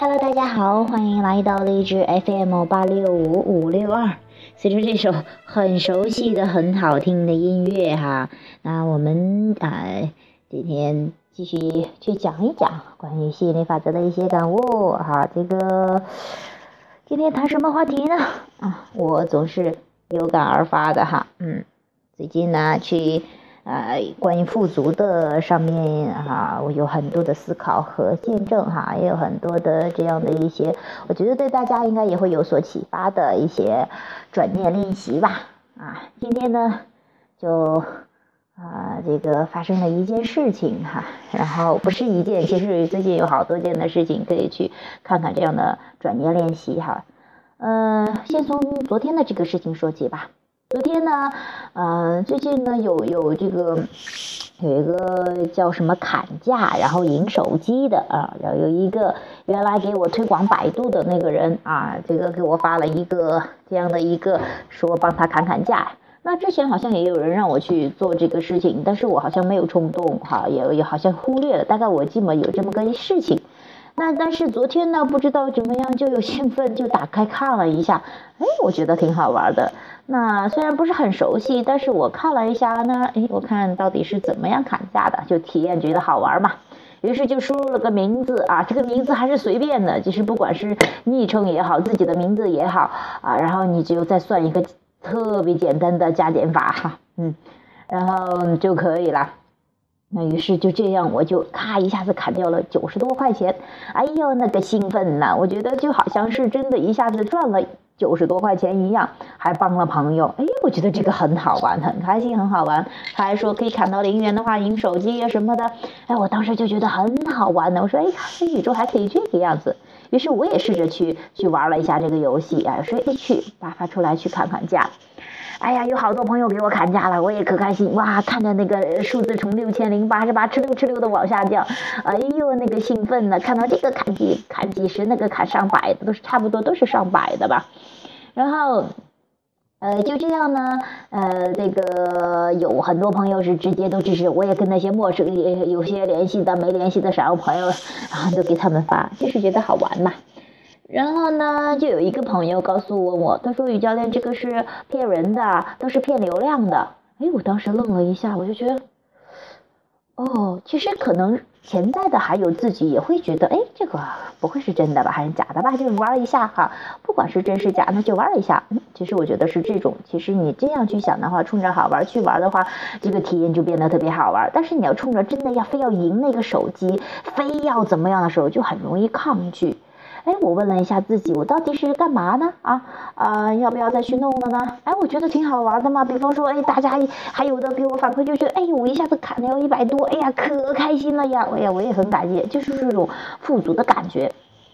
Hello，大家好，欢迎来到励志 FM 八六五五六二。随着这首很熟悉的、很好听的音乐哈，那我们啊今天继续去讲一讲关于吸引力法则的一些感悟哈。这个今天谈什么话题呢？啊，我总是有感而发的哈。嗯，最近呢去。呃，关于富足的上面哈，我有很多的思考和见证哈，也有很多的这样的一些，我觉得对大家应该也会有所启发的一些转念练习吧。啊，今天呢，就啊这个发生了一件事情哈，然后不是一件，其实最近有好多件的事情可以去看看这样的转念练习哈。嗯，先从昨天的这个事情说起吧。昨天呢，嗯，最近呢有有这个有一个叫什么砍价，然后赢手机的啊，然后有一个原来给我推广百度的那个人啊，这个给我发了一个这样的一个说帮他砍砍价。那之前好像也有人让我去做这个事情，但是我好像没有冲动哈，也也好像忽略了，大概我记得有这么个事情。那但是昨天呢，不知道怎么样就有兴奋，就打开看了一下，哎，我觉得挺好玩的。那虽然不是很熟悉，但是我看了一下呢，哎，我看到底是怎么样砍价的，就体验觉得好玩嘛。于是就输入了个名字啊，这个名字还是随便的，其实不管是昵称也好，自己的名字也好啊，然后你就再算一个特别简单的加减法哈，嗯，然后就可以了。那于是就这样，我就咔一下子砍掉了九十多块钱，哎呦，那个兴奋呐！我觉得就好像是真的一下子赚了九十多块钱一样，还帮了朋友，哎，我觉得这个很好玩，很开心，很好玩。他还说可以砍到零元的话赢手机啊什么的，哎，我当时就觉得很好玩的。我说，哎呀，这宇宙还可以这个样子。于是我也试着去去玩了一下这个游戏啊，说，哎，去把发出来去砍砍价。哎呀，有好多朋友给我砍价了，我也可开心哇！看着那个数字从六千零八十八哧溜哧溜的往下降，哎呦，那个兴奋呢！看到这个砍几砍几十，那个砍上百的，都是差不多都是上百的吧。然后，呃，就这样呢，呃，这个有很多朋友是直接都支持，我也跟那些陌生也有些联系的、没联系的小朋友，然后都给他们发，就是觉得好玩嘛。然后呢，就有一个朋友告诉我，我他说：“宇教练，这个是骗人的，都是骗流量的。”哎，我当时愣了一下，我就觉得，哦，其实可能潜在的还有自己也会觉得，哎，这个不会是真的吧，还是假的吧？就是玩一下哈，不管是真是假，那就玩一下。嗯，其实我觉得是这种。其实你这样去想的话，冲着好玩去玩的话，这个体验就变得特别好玩。但是你要冲着真的要非要赢那个手机，非要怎么样的时候，就很容易抗拒。哎，我问了一下自己，我到底是干嘛呢？啊啊，要不要再去弄了呢？哎，我觉得挺好玩的嘛。比方说，哎，大家还有的给我反馈，就觉得，哎，我一下子砍掉一百多，哎呀，可开心了呀！哎呀，我也很感谢，就是这种富足的感觉。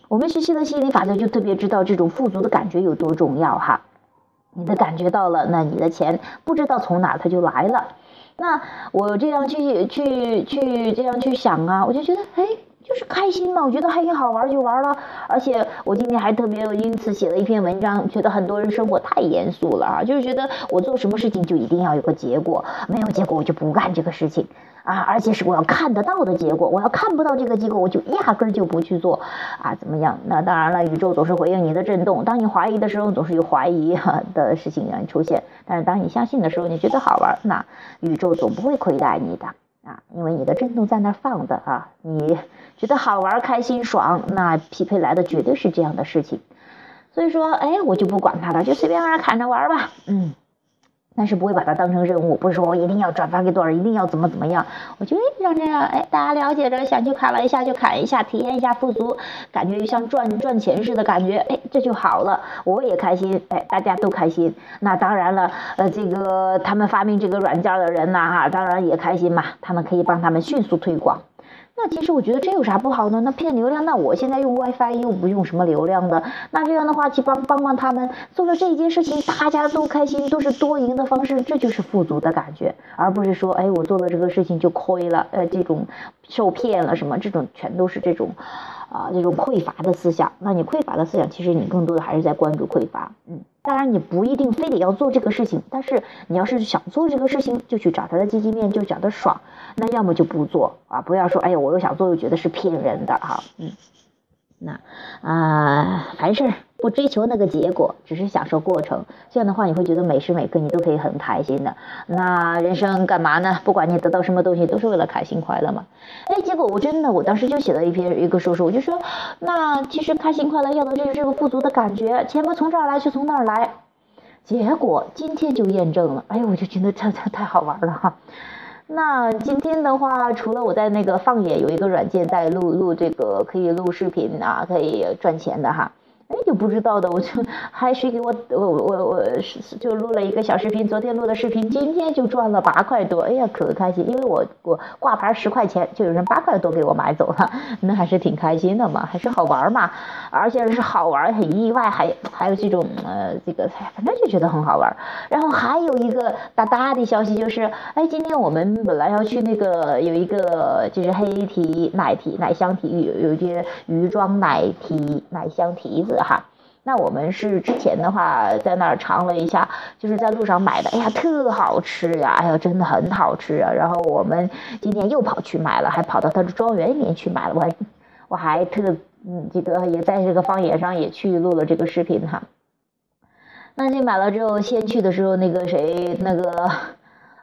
我们学习了吸引力法则，就特别知道这种富足的感觉有多重要哈。你的感觉到了，那你的钱不知道从哪它就来了。那我这样去去去这样去想啊，我就觉得，哎。就是开心嘛，我觉得还挺好玩就玩了。而且我今天还特别因此写了一篇文章，觉得很多人生活太严肃了啊，就是觉得我做什么事情就一定要有个结果，没有结果我就不干这个事情啊，而且是我要看得到的结果，我要看不到这个结果我就压根就不去做啊，怎么样？那当然了，宇宙总是回应你的震动，当你怀疑的时候，总是有怀疑 的事情让你出现，但是当你相信的时候，你觉得好玩，那宇宙总不会亏待你的。啊，因为你的震动在那放的啊，你觉得好玩、开心、爽，那匹配来的绝对是这样的事情。所以说，哎，我就不管他了，就随便玩砍着玩吧。嗯。但是不会把它当成任务，不是说我一定要转发给多少人，一定要怎么怎么样。我就让这样，哎，大家了解着，想去砍了一下就砍一下，体验一下富足，感觉就像赚赚钱似的感觉，哎，这就好了，我也开心，哎，大家都开心。那当然了，呃，这个他们发明这个软件的人呐，哈，当然也开心嘛，他们可以帮他们迅速推广。那其实我觉得这有啥不好呢？那骗流量，那我现在用 WiFi 又不用什么流量的，那这样的话去帮帮帮他们做了这一件事情，大家都开心，都是多赢的方式，这就是富足的感觉，而不是说，哎，我做了这个事情就亏了，呃，这种受骗了什么，这种全都是这种。啊，这种匮乏的思想，那你匮乏的思想，其实你更多的还是在关注匮乏。嗯，当然你不一定非得要做这个事情，但是你要是想做这个事情，就去找他的积极面，就找他爽。那要么就不做啊，不要说，哎呀，我又想做，又觉得是骗人的哈。嗯，那啊，凡事不追求那个结果，只是享受过程。这样的话，你会觉得每时每刻你都可以很开心的。那人生干嘛呢？不管你得到什么东西，都是为了开心快乐嘛。哎，结果我真的，我当时就写了一篇一个说说，我就说，那其实开心快乐要的就是这个富足的感觉，钱不从这儿来就从那儿来。结果今天就验证了，哎，我就觉得这这太好玩了哈。那今天的话，除了我在那个放眼有一个软件在录录这个可以录视频啊，可以赚钱的哈。哎，就不知道的，我就还谁给我我我我就录了一个小视频，昨天录的视频，今天就赚了八块多，哎呀，可开心，因为我我挂牌十块钱，就有人八块多给我买走了，那还是挺开心的嘛，还是好玩嘛，而且是好玩，很意外，还还有这种呃这个，反正就觉得很好玩。然后还有一个大大的消息就是，哎，今天我们本来要去那个有一个就是黑提奶提奶香提有有一些鱼装奶提奶香提子。哈，那我们是之前的话在那儿尝了一下，就是在路上买的，哎呀，特好吃呀，哎呀，真的很好吃啊。然后我们今天又跑去买了，还跑到他的庄园里面去买了，我还我还特嗯这个也在这个方言上也去录了这个视频哈。那你买了之后，先去的时候那个谁那个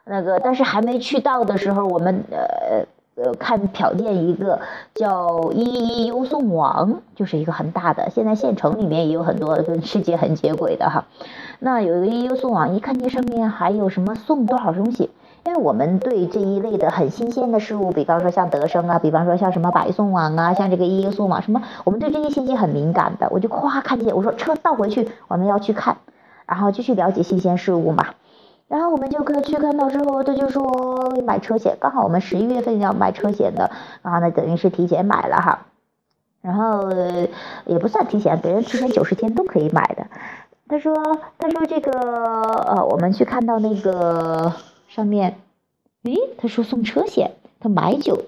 那个，但是还没去到的时候，我们呃。呃，看瞟见一个叫一一优送网，就是一个很大的。现在县城里面也有很多跟世界很接轨的哈。那有一个一优送网，一看这上面还有什么送多少东西，因为我们对这一类的很新鲜的事物，比方说像德生啊，比方说像什么百送网啊，像这个一优送网什么，我们对这些信息很敏感的。我就夸看见，我说车倒回去，我们要去看，然后继续了解新鲜事物嘛。然后我们就可去看到之后，他就说买车险，刚好我们十一月份要买车险的，然后呢等于是提前买了哈，然后也不算提前，别人提前九十天都可以买的。他说他说这个呃，我们去看到那个上面，诶，他说送车险，他买酒，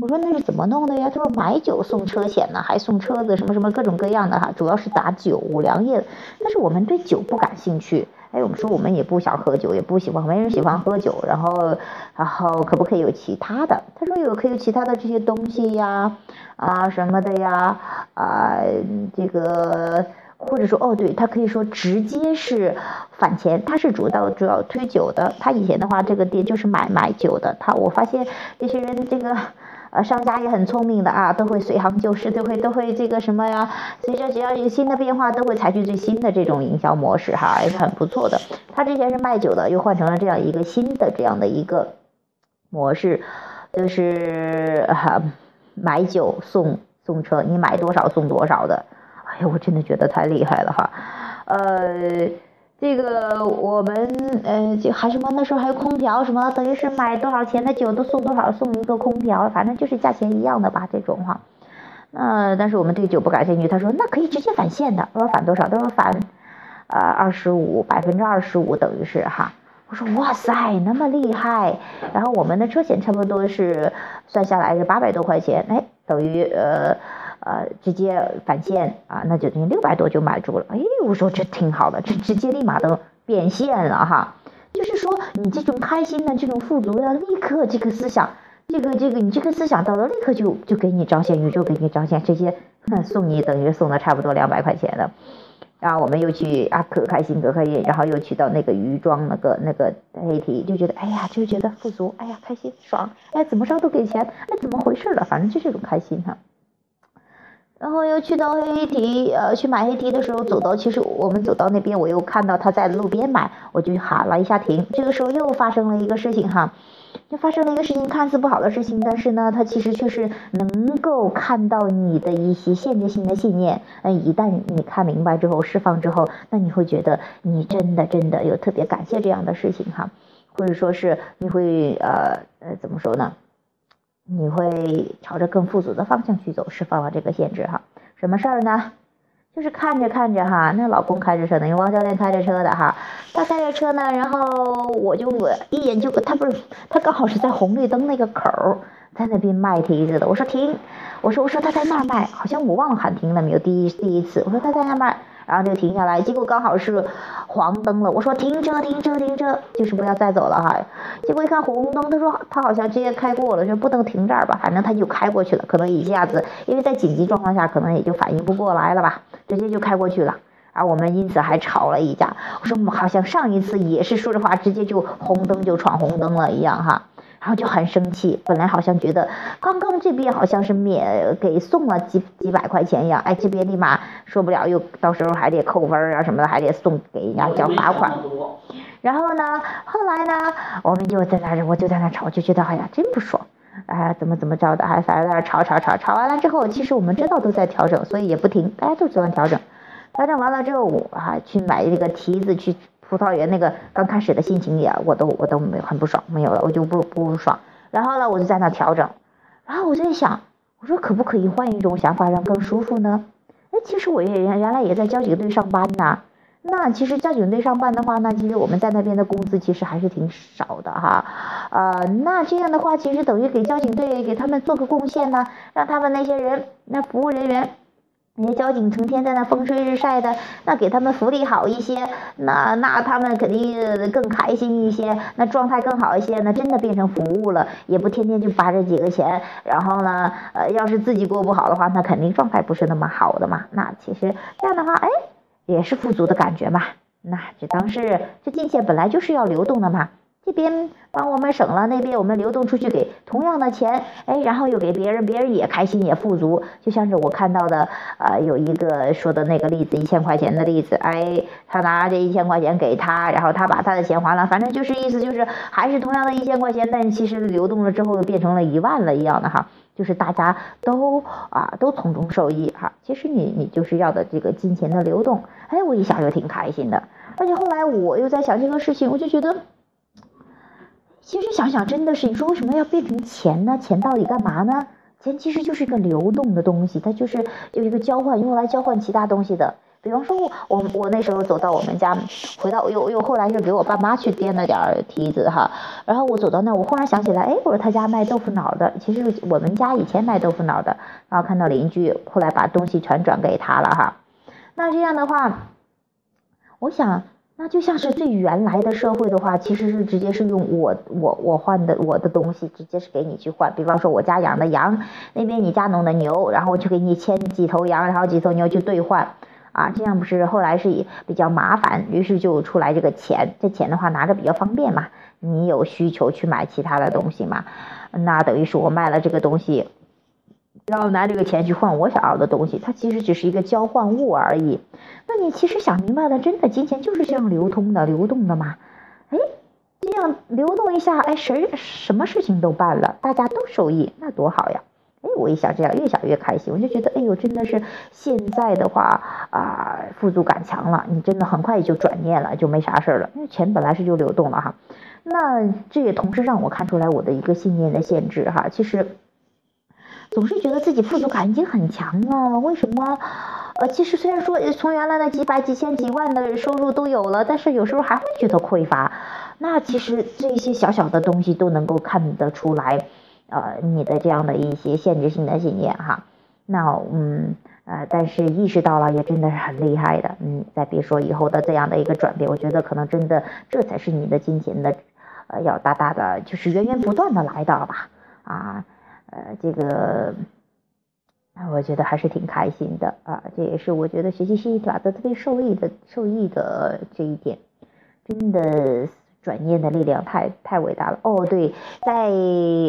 我说那是怎么弄的呀？他说买酒送车险呢，还送车子什么什么各种各样的哈，主要是打酒五粮液，但是我们对酒不感兴趣。哎，我们说我们也不想喝酒，也不喜欢，没人喜欢喝酒。然后，然后可不可以有其他的？他说有，可以有其他的这些东西呀，啊什么的呀，啊这个或者说哦，对他可以说直接是返钱，他是主要主要推酒的。他以前的话，这个店就是买买酒的。他我发现这些人这个。呃，商家也很聪明的啊，都会随行就市，都会都会这个什么呀？随着只要有新的变化，都会采取最新的这种营销模式哈，也是很不错的。他之前是卖酒的，又换成了这样一个新的这样的一个模式，就是哈买酒送送车，你买多少送多少的。哎呀，我真的觉得太厉害了哈，呃。这个我们呃就还什么那时候还有空调什么，等于是买多少钱的酒都送多少送一个空调，反正就是价钱一样的吧这种哈。那但是我们对酒不感兴趣，他说那可以直接返现的，我说返多少？他说返呃二十五百分之二十五等于是哈。我说哇塞那么厉害，然后我们的车险差不多是算下来是八百多块钱，哎等于呃。呃，直接返现啊，那就等于六百多就买住了。哎，我说这挺好的，这直接立马都变现了哈。就是说，你这种开心的这种富足，要立刻这个思想，这个这个你这个思想到了，立刻就就给你彰显，宇宙给你彰显，直接送你等于送了差不多两百块钱的。然后我们又去啊，可开心可开心，然后又去到那个鱼庄那个那个黑体，就觉得哎呀，就觉得富足，哎呀开心爽，哎怎么着都给钱，哎怎么回事了？反正就这种开心哈。然后又去到黑提，呃，去买黑提的时候，走到其实我们走到那边，我又看到他在路边买，我就喊了一下停。这个时候又发生了一个事情哈，就发生了一个事情，看似不好的事情，但是呢，它其实却是能够看到你的一些限制性的信念。嗯，一旦你看明白之后，释放之后，那你会觉得你真的真的有特别感谢这样的事情哈，或者说是你会呃呃怎么说呢？你会朝着更富足的方向去走，释放了这个限制哈。什么事儿呢？就是看着看着哈，那老公开着车呢，因为王教练开着车的哈，他开着车呢，然后我就我一眼就他不是他刚好是在红绿灯那个口儿，在那边卖提子的。我说停，我说我说他在那儿卖，好像我忘了喊停了没有。第一第一次，我说他在那卖，然后就停下来，结果刚好是黄灯了，我说停车停车停车，就是不要再走了哈。结果一看红灯，他说他好像直接开过了，就不能停这儿吧，反正他就开过去了，可能一下子因为在紧急状况下，可能也就反应不过来了吧，直接就开过去了。而我们因此还吵了一架。我说好像上一次也是说着话，直接就红灯就闯红灯了一样哈，然后就很生气。本来好像觉得刚刚这边好像是免给送了几几百块钱一样，哎，这边立马受不了，又到时候还得扣分啊什么的，还得送给人家交罚款。然后呢，后来呢，我们就在那儿，我就在那吵，就觉得哎呀真不爽，哎怎么怎么着的，还反正在那吵吵吵，吵完了之后，其实我们知道都在调整，所以也不停，大家都做完调整。调整完了之后，我还去买这个提子，去葡萄园那个刚开始的心情也，我都我都没很不爽，没有了，我就不不爽。然后呢，我就在那调整，然后我就在想，我说可不可以换一种想法，让更舒服呢？哎，其实我也原原来也在交警队上班呐。那其实交警队上班的话，那其实我们在那边的工资其实还是挺少的哈。呃，那这样的话，其实等于给交警队给他们做个贡献呢，让他们那些人那服务人员。那些交警成天在那风吹日晒的，那给他们福利好一些，那那他们肯定更开心一些，那状态更好一些，那真的变成服务了，也不天天就扒这几个钱。然后呢，呃，要是自己过不好的话，那肯定状态不是那么好的嘛。那其实这样的话，哎，也是富足的感觉嘛。那就当是这金钱本来就是要流动的嘛。这边帮我们省了，那边我们流动出去给同样的钱，哎，然后又给别人，别人也开心也富足，就像是我看到的，呃，有一个说的那个例子，一千块钱的例子，哎，他拿这一千块钱给他，然后他把他的钱还了，反正就是意思就是还是同样的一千块钱，但其实流动了之后变成了一万了一样的哈，就是大家都啊都从中受益哈，其实你你就是要的这个金钱的流动，哎，我一想就挺开心的，而且后来我又在想这个事情，我就觉得。其实想想，真的是你说为什么要变成钱呢？钱到底干嘛呢？钱其实就是一个流动的东西，它就是有一个交换，用来交换其他东西的。比方说，我我我那时候走到我们家，回到又又后来是给我爸妈去垫了点儿梯子哈，然后我走到那，我忽然想起来，哎，我说他家卖豆腐脑的，其实我们家以前卖豆腐脑的，然后看到邻居后来把东西全转给他了哈，那这样的话，我想。那就像是最原来的社会的话，其实是直接是用我我我换的我的东西，直接是给你去换。比方说我家养的羊，那边你家弄的牛，然后我去给你牵几头羊，然后几头牛去兑换，啊，这样不是后来是比较麻烦，于是就出来这个钱。这钱的话拿着比较方便嘛，你有需求去买其他的东西嘛，那等于是我卖了这个东西。然后拿这个钱去换我想要的东西，它其实只是一个交换物而已。那你其实想明白了，真的金钱就是这样流通的、流动的嘛？哎，这样流动一下，哎，谁什么事情都办了，大家都受益，那多好呀！哎，我一想这样，越想越开心，我就觉得，哎呦，真的是现在的话啊，富足感强了，你真的很快也就转念了，就没啥事了，因为钱本来是就流动了哈。那这也同时让我看出来我的一个信念的限制哈，其实。总是觉得自己富足感已经很强了，为什么？呃，其实虽然说从原来的几百、几千、几万的收入都有了，但是有时候还会觉得匮乏。那其实这些小小的东西都能够看得出来，呃，你的这样的一些限制性的信念哈。那嗯呃，但是意识到了也真的是很厉害的。嗯，再别说以后的这样的一个转变，我觉得可能真的这才是你的金钱的，呃，要大大的就是源源不断的来到吧，啊。呃，这个，我觉得还是挺开心的啊，这也是我觉得学习心理法则特别受益的受益的这一点，真的。转念的力量太太伟大了哦！对，在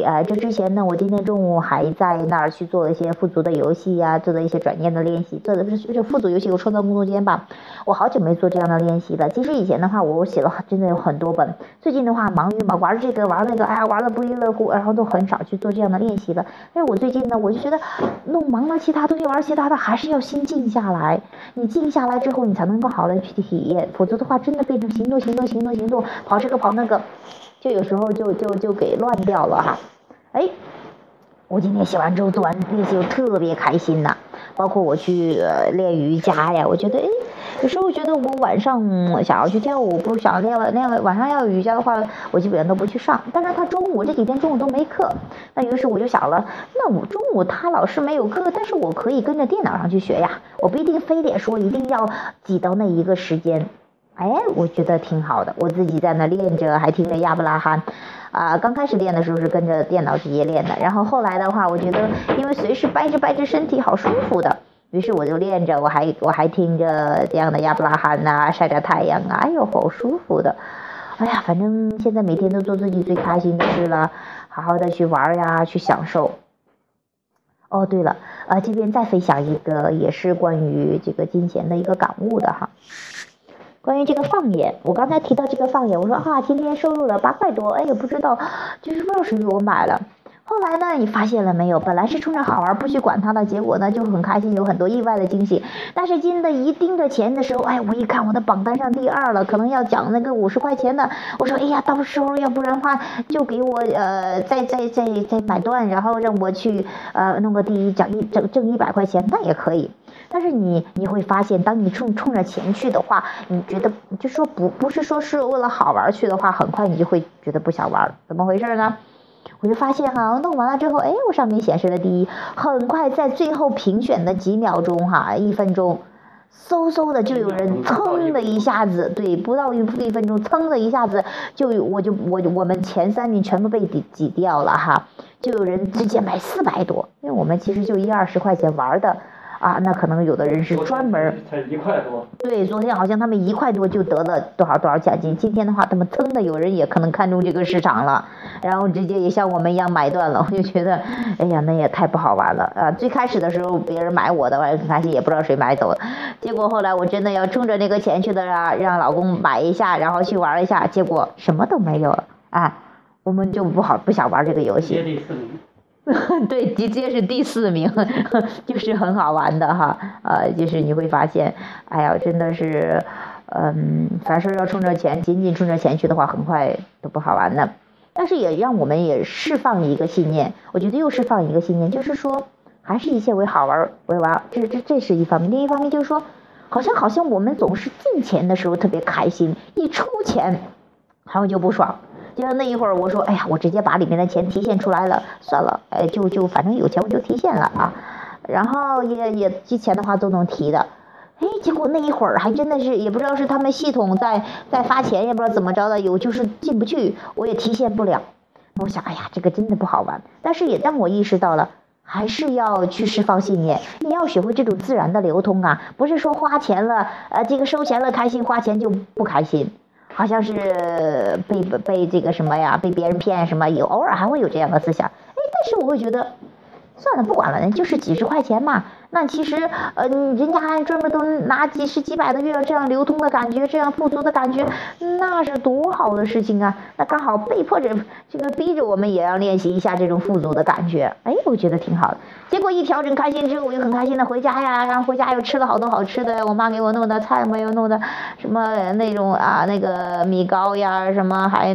呃这之前呢，我今天中午还在那儿去做了一些富足的游戏呀，做的一些转念的练习，做的是就富足游戏，我创造工作间吧。我好久没做这样的练习了。其实以前的话，我写了真的有很多本。最近的话，忙于嘛玩这个玩那个，哎呀玩的不亦乐乎，然后都很少去做这样的练习了。但是我最近呢，我就觉得弄忙了其他东西，玩其他的，还是要心静下来。你静下来之后，你才能够好的去体验，否则的话，真的变成行动行动行动行动跑这。这个跑那个，就有时候就就就给乱掉了哈，哎，我今天写完之后做完练习，我特别开心呐。包括我去练瑜伽呀，我觉得哎，有时候觉得我晚上想要去跳舞，不想练了，练了晚上要有瑜伽的话，我基本上都不去上。但是他中午这几天中午都没课，那于是我就想了，那我中午他老师没有课，但是我可以跟着电脑上去学呀，我不一定非得说一定要挤到那一个时间。哎，我觉得挺好的，我自己在那练着，还听着亚伯拉罕。啊，刚开始练的时候是跟着电脑直接练的，然后后来的话，我觉得因为随时掰着掰着身体好舒服的，于是我就练着，我还我还听着这样的亚伯拉罕呐，晒着太阳啊，哎呦，好舒服的。哎呀，反正现在每天都做自己最开心的事了，好好的去玩呀，去享受。哦，对了，啊，这边再分享一个也是关于这个金钱的一个感悟的哈。关于这个放眼，我刚才提到这个放眼，我说啊，今天收入了八块多，哎也不知道，就是不知道谁给我买了。后来呢，你发现了没有？本来是冲着好玩不去管它的，结果呢就很开心，有很多意外的惊喜。但是今的一盯着钱的时候，哎，我一看我的榜单上第二了，可能要奖那个五十块钱的。我说，哎呀，到时候要不然的话，就给我呃再再再再买断，然后让我去呃弄个第一奖一挣挣一百块钱，那也可以。但是你你会发现，当你冲冲着钱去的话，你觉得就说不不是说是为了好玩去的话，很快你就会觉得不想玩了。怎么回事呢？我就发现哈，弄完了之后，哎，我上面显示了第一，很快在最后评选的几秒钟哈，一分钟，嗖嗖的就有人噌的一下子，对，不到一一分钟，噌的一下子就我就我我们前三名全部被挤挤掉了哈，就有人直接买四百多，因为我们其实就一二十块钱玩的。啊，那可能有的人是专门才一块多。对，昨天好像他们一块多就得了多少多少奖金。今天的话，他们噌的有人也可能看中这个市场了，然后直接也像我们一样买断了。我就觉得，哎呀，那也太不好玩了啊！最开始的时候别人买我的，我很开心，也不知道谁买走了。结果后来我真的要冲着那个钱去的啊，让老公买一下，然后去玩一下，结果什么都没有了啊！我们就不好不想玩这个游戏。对，直接是第四名，就是很好玩的哈，呃，就是你会发现，哎呀，真的是，嗯，凡事要冲着钱，仅仅冲着钱去的话，很快都不好玩的。但是也让我们也释放一个信念，我觉得又释放一个信念，就是说，还是一切为好玩为玩，这这这是一方面。另一方面就是说，好像好像我们总是进钱的时候特别开心，一出钱，好像就不爽。就那一会儿，我说，哎呀，我直接把里面的钱提现出来了，算了，哎，就就反正有钱我就提现了啊，然后也也提钱的话都能提的，哎，结果那一会儿还真的是也不知道是他们系统在在发钱，也不知道怎么着的，有就是进不去，我也提现不了。我想，哎呀，这个真的不好玩，但是也让我意识到了，还是要去释放信念，你要学会这种自然的流通啊，不是说花钱了，呃，这个收钱了开心，花钱就不开心。好像是被被这个什么呀，被别人骗什么，有偶尔还会有这样的思想，哎，但是我会觉得，算了，不管了，就是几十块钱嘛。那其实，呃，人家还专门都拿几十几百的月这样流通的感觉，这样富足的感觉，那是多好的事情啊！那刚好被迫着，这个逼着我们也要练习一下这种富足的感觉。哎，我觉得挺好的。结果一调整开心之后，我就很开心的回家呀，然后回家又吃了好多好吃的，我妈给我弄的菜嘛，又弄的什么那种啊，那个米糕呀，什么还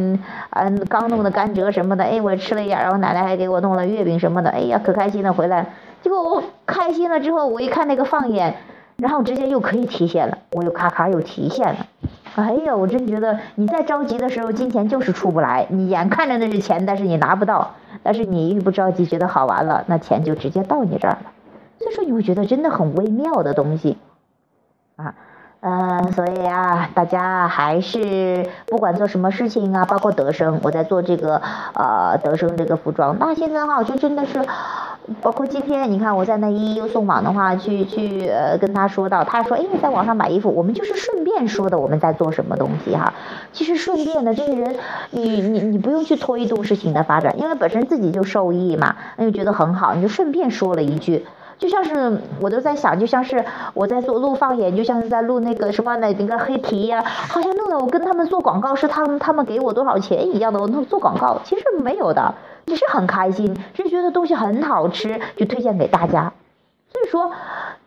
嗯刚弄的甘蔗什么的，哎，我吃了一点，然后奶奶还给我弄了月饼什么的，哎呀，可开心的回来。结果我开心了之后，我一看那个放眼，然后直接又可以提现了，我又咔咔又提现了。哎呀，我真觉得你再着急的时候，金钱就是出不来。你眼看着那是钱，但是你拿不到。但是你一不着急，觉得好玩了，那钱就直接到你这儿了。所以说，你会觉得真的很微妙的东西，啊。嗯，所以啊，大家还是不管做什么事情啊，包括德生，我在做这个呃德生这个服装，那现在的话，我就真的是，包括今天你看我在那一又送往的话，去去呃跟他说到，他说，哎，你在网上买衣服，我们就是顺便说的我们在做什么东西哈，其实顺便的这些人，你你你不用去推动事情的发展，因为本身自己就受益嘛，那就觉得很好，你就顺便说了一句。就像是我都在想，就像是我在做录放眼，就像是在录那个什么那那个黑题呀，好像弄得我跟他们做广告是他们他们给我多少钱一样的，我弄做广告其实没有的，只是很开心，只是觉得东西很好吃，就推荐给大家。所以说，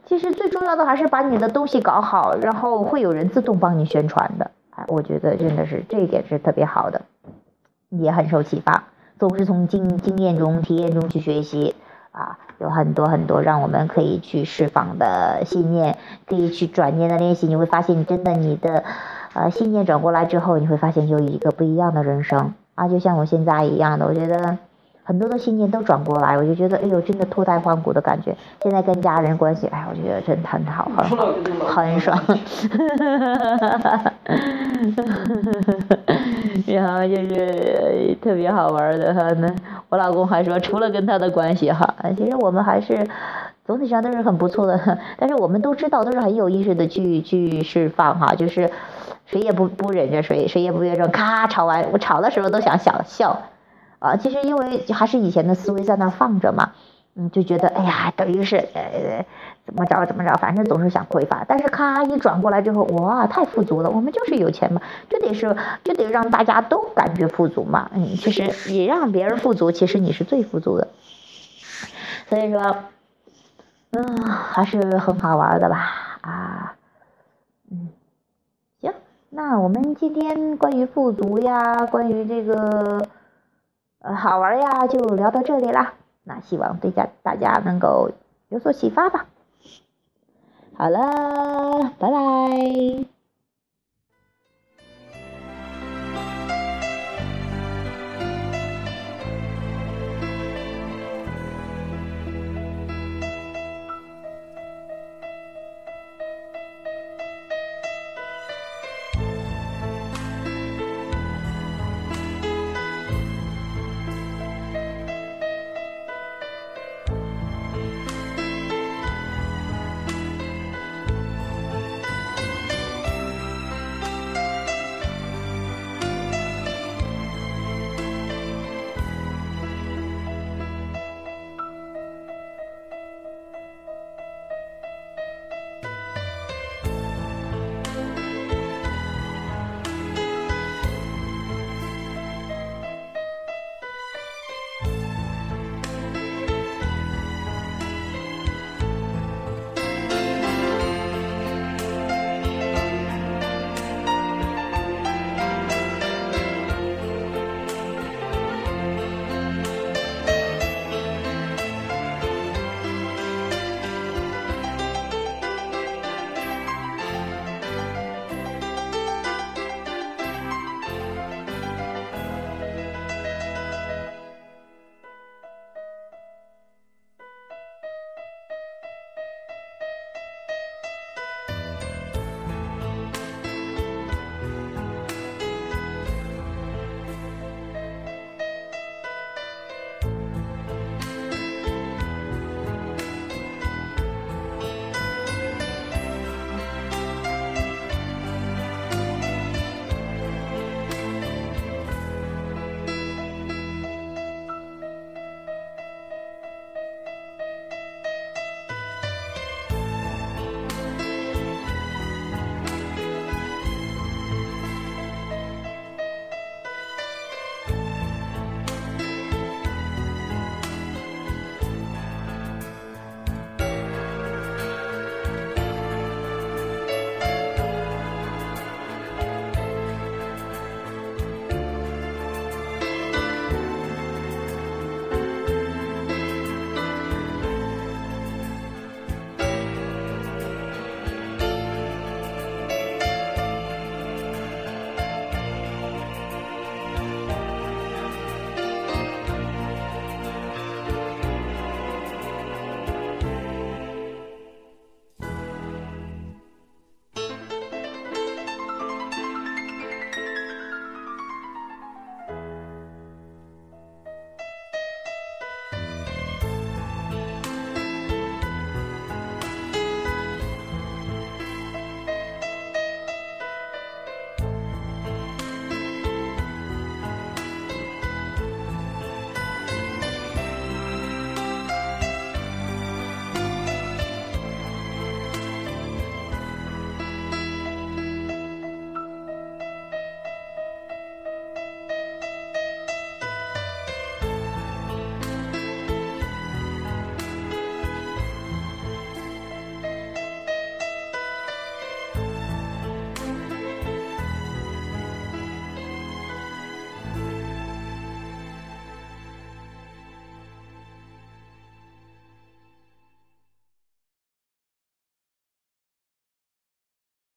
其实最重要的还是把你的东西搞好，然后会有人自动帮你宣传的。哎，我觉得真的是这一点是特别好的，也很受启发，总是从经经验中、体验中去学习。啊，有很多很多让我们可以去释放的信念，可以去转念的练习，你会发现，真的你的呃信念转过来之后，你会发现有一个不一样的人生啊，就像我现在一样的，我觉得。很多的信念都转过来，我就觉得，哎呦，真的脱胎换骨的感觉。现在跟家人关系，哎，我觉得真的很好，很好，很爽。然后就是特别好玩的哈，那我老公还说，除了跟他的关系哈，其实我们还是总体上都是很不错的。但是我们都知道，都是很有意识的去去释放哈，就是谁也不不忍着谁，谁也不愿着，咔吵完，我吵的时候都想想笑。啊，其实因为还是以前的思维在那放着嘛，嗯，就觉得哎呀，等于是呃怎么着怎么着，反正总是想匮乏。但是咔一转过来之后，哇，太富足了，我们就是有钱嘛，就得是就得让大家都感觉富足嘛。嗯，其实你让别人富足，其实你是最富足的。所以说，嗯，还是很好玩的吧？啊，嗯，行，那我们今天关于富足呀，关于这个。呃，好玩呀，就聊到这里啦。那希望对家大家能够有所启发吧。好了，拜拜。